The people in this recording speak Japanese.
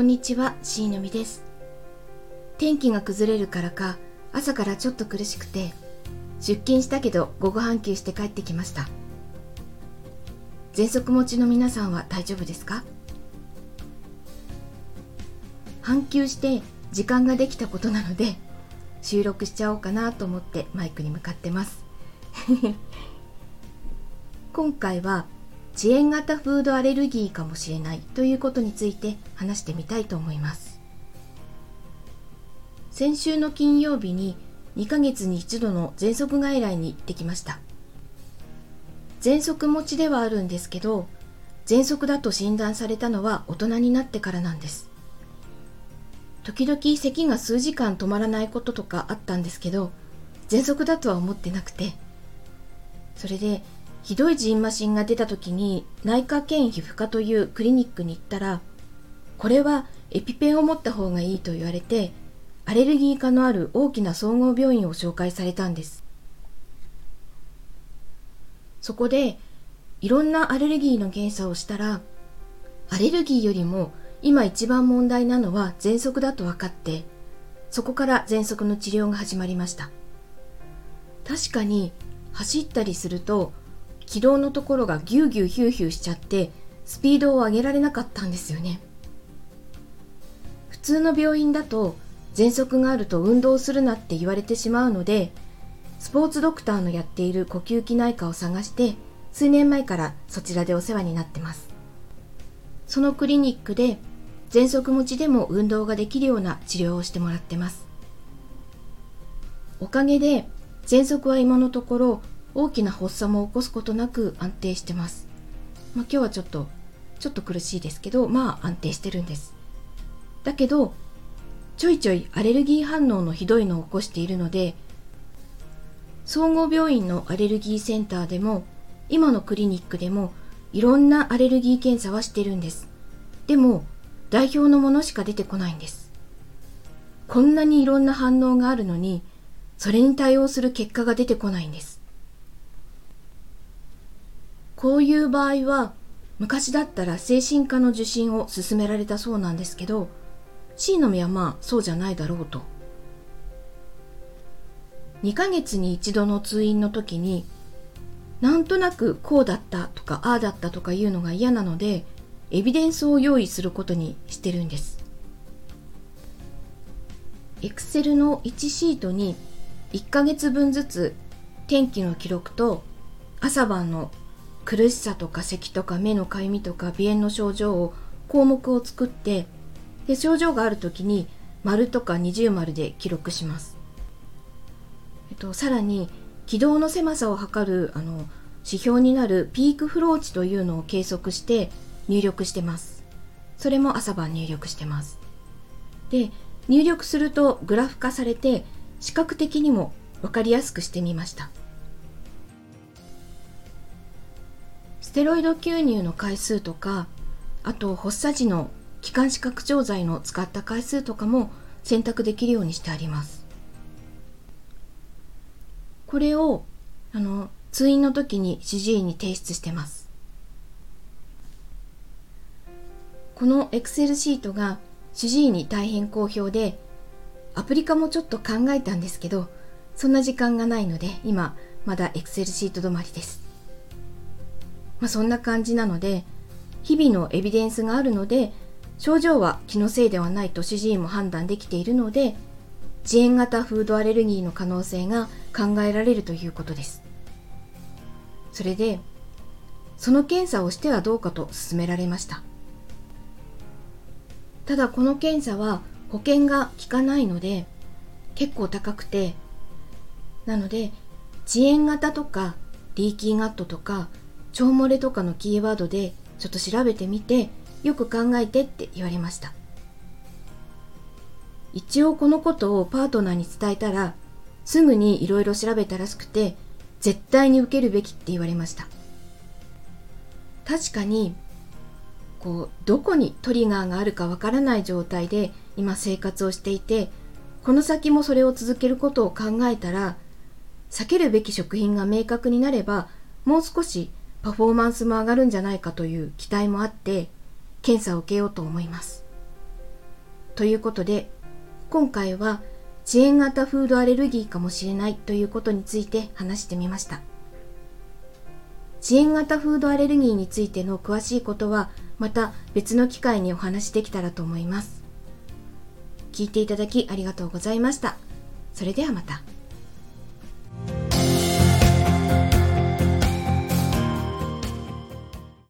こんにちは、しーのみです。天気が崩れるからか、朝からちょっと苦しくて、出勤したけど午後半休して帰ってきました。喘息持ちの皆さんは大丈夫ですか？半休して時間ができたことなので、収録しちゃおうかなと思ってマイクに向かってます。今回は遅延型フードアレルギーかもしれないということについて話してみたいと思います。先週の金曜日に2ヶ月に一度の喘息外来に行ってきました。喘息持ちではあるんですけど喘息だと診断されたのは大人になってからなんです。時々咳が数時間止まらないこととかあったんですけど喘息だとは思ってなくてそれでひどいジンマシンが出た時に内科兼皮膚科というクリニックに行ったらこれはエピペンを持った方がいいと言われてアレルギー科のある大きな総合病院を紹介されたんです。そこでいろんなアレルギーの検査をしたらアレルギーよりも今一番問題なのは喘息だと分かってそこから喘息の治療が始まりました。確かに走ったりすると軌道のところがギューギューヒューヒューしちゃってスピードを上げられなかったんですよね。普通の病院だと喘息があると運動するなって言われてしまうのでスポーツドクターのやっている呼吸器内科を探して数年前からそちらでお世話になってます。そのクリニックで喘息持ちでも運動ができるような治療をしてもらってます。おかげで喘息は今のところ大きな発作も起こすことなく安定してます。まあ、今日はちょっと、ちょっと苦しいですけど、まあ安定してるんです。だけど、ちょいちょいアレルギー反応のひどいのを起こしているので、総合病院のアレルギーセンターでも、今のクリニックでも、いろんなアレルギー検査はしてるんです。でも、代表のものしか出てこないんです。こんなにいろんな反応があるのに、それに対応する結果が出てこないんです。こういう場合は昔だったら精神科の受診を勧められたそうなんですけど C の実はまあそうじゃないだろうと。2ヶ月に一度の通院の時になんとなくこうだったとかああだったとか言うのが嫌なのでエビデンスを用意することにしてるんです。エクセルの1シートに1ヶ月分ずつ天気の記録と朝晩の苦しさとか咳とか目のかゆみとか鼻炎の症状を項目を作ってで症状がある時に丸とか二重丸で記録します、えっと、さらに軌道の狭さを測るあの指標になるピークフロー値というのを計測して入力してます。それも朝晩入力してます。で入力するとグラフ化されて視覚的にも分かりやすくしてみました。ステロイド吸入の回数とかあと発作時の気管支拡張剤の使った回数とかも選択できるようにしてあります。これをあの通院の時に主治医に提出してます。このエクセルシートが主治医に大変好評でアプリ化もちょっと考えたんですけどそんな時間がないので今まだエクセルシート止まりです。まあ、そんな感じなので日々のエビデンスがあるので症状は気のせいではないと主治医も判断できているので遅延型フードアレルギーの可能性が考えられるということです。それでその検査をしてはどうかと勧められました。ただこの検査は保険が効かないので結構高くてなので遅延型とかリーキーガットとか腸漏れとかのキーワードでちょっと調べてみてよく考えてって言われました。一応このことをパートナーに伝えたらすぐにいろいろ調べたらしくて絶対に受けるべきって言われました。確かにこうどこにトリガーがあるかわからない状態で今生活をしていてこの先もそれを続けることを考えたら避けるべき食品が明確になればもう少しパフォーマンスも上がるんじゃないかという期待もあって検査を受けようと思いますということで、今回は遅延型フードアレルギーかもしれないということについて話してみました。遅延型フードアレルギーについての詳しいことはまた別の機会にお話しできたらと思います。聞いていただきありがとうございました。それではまた。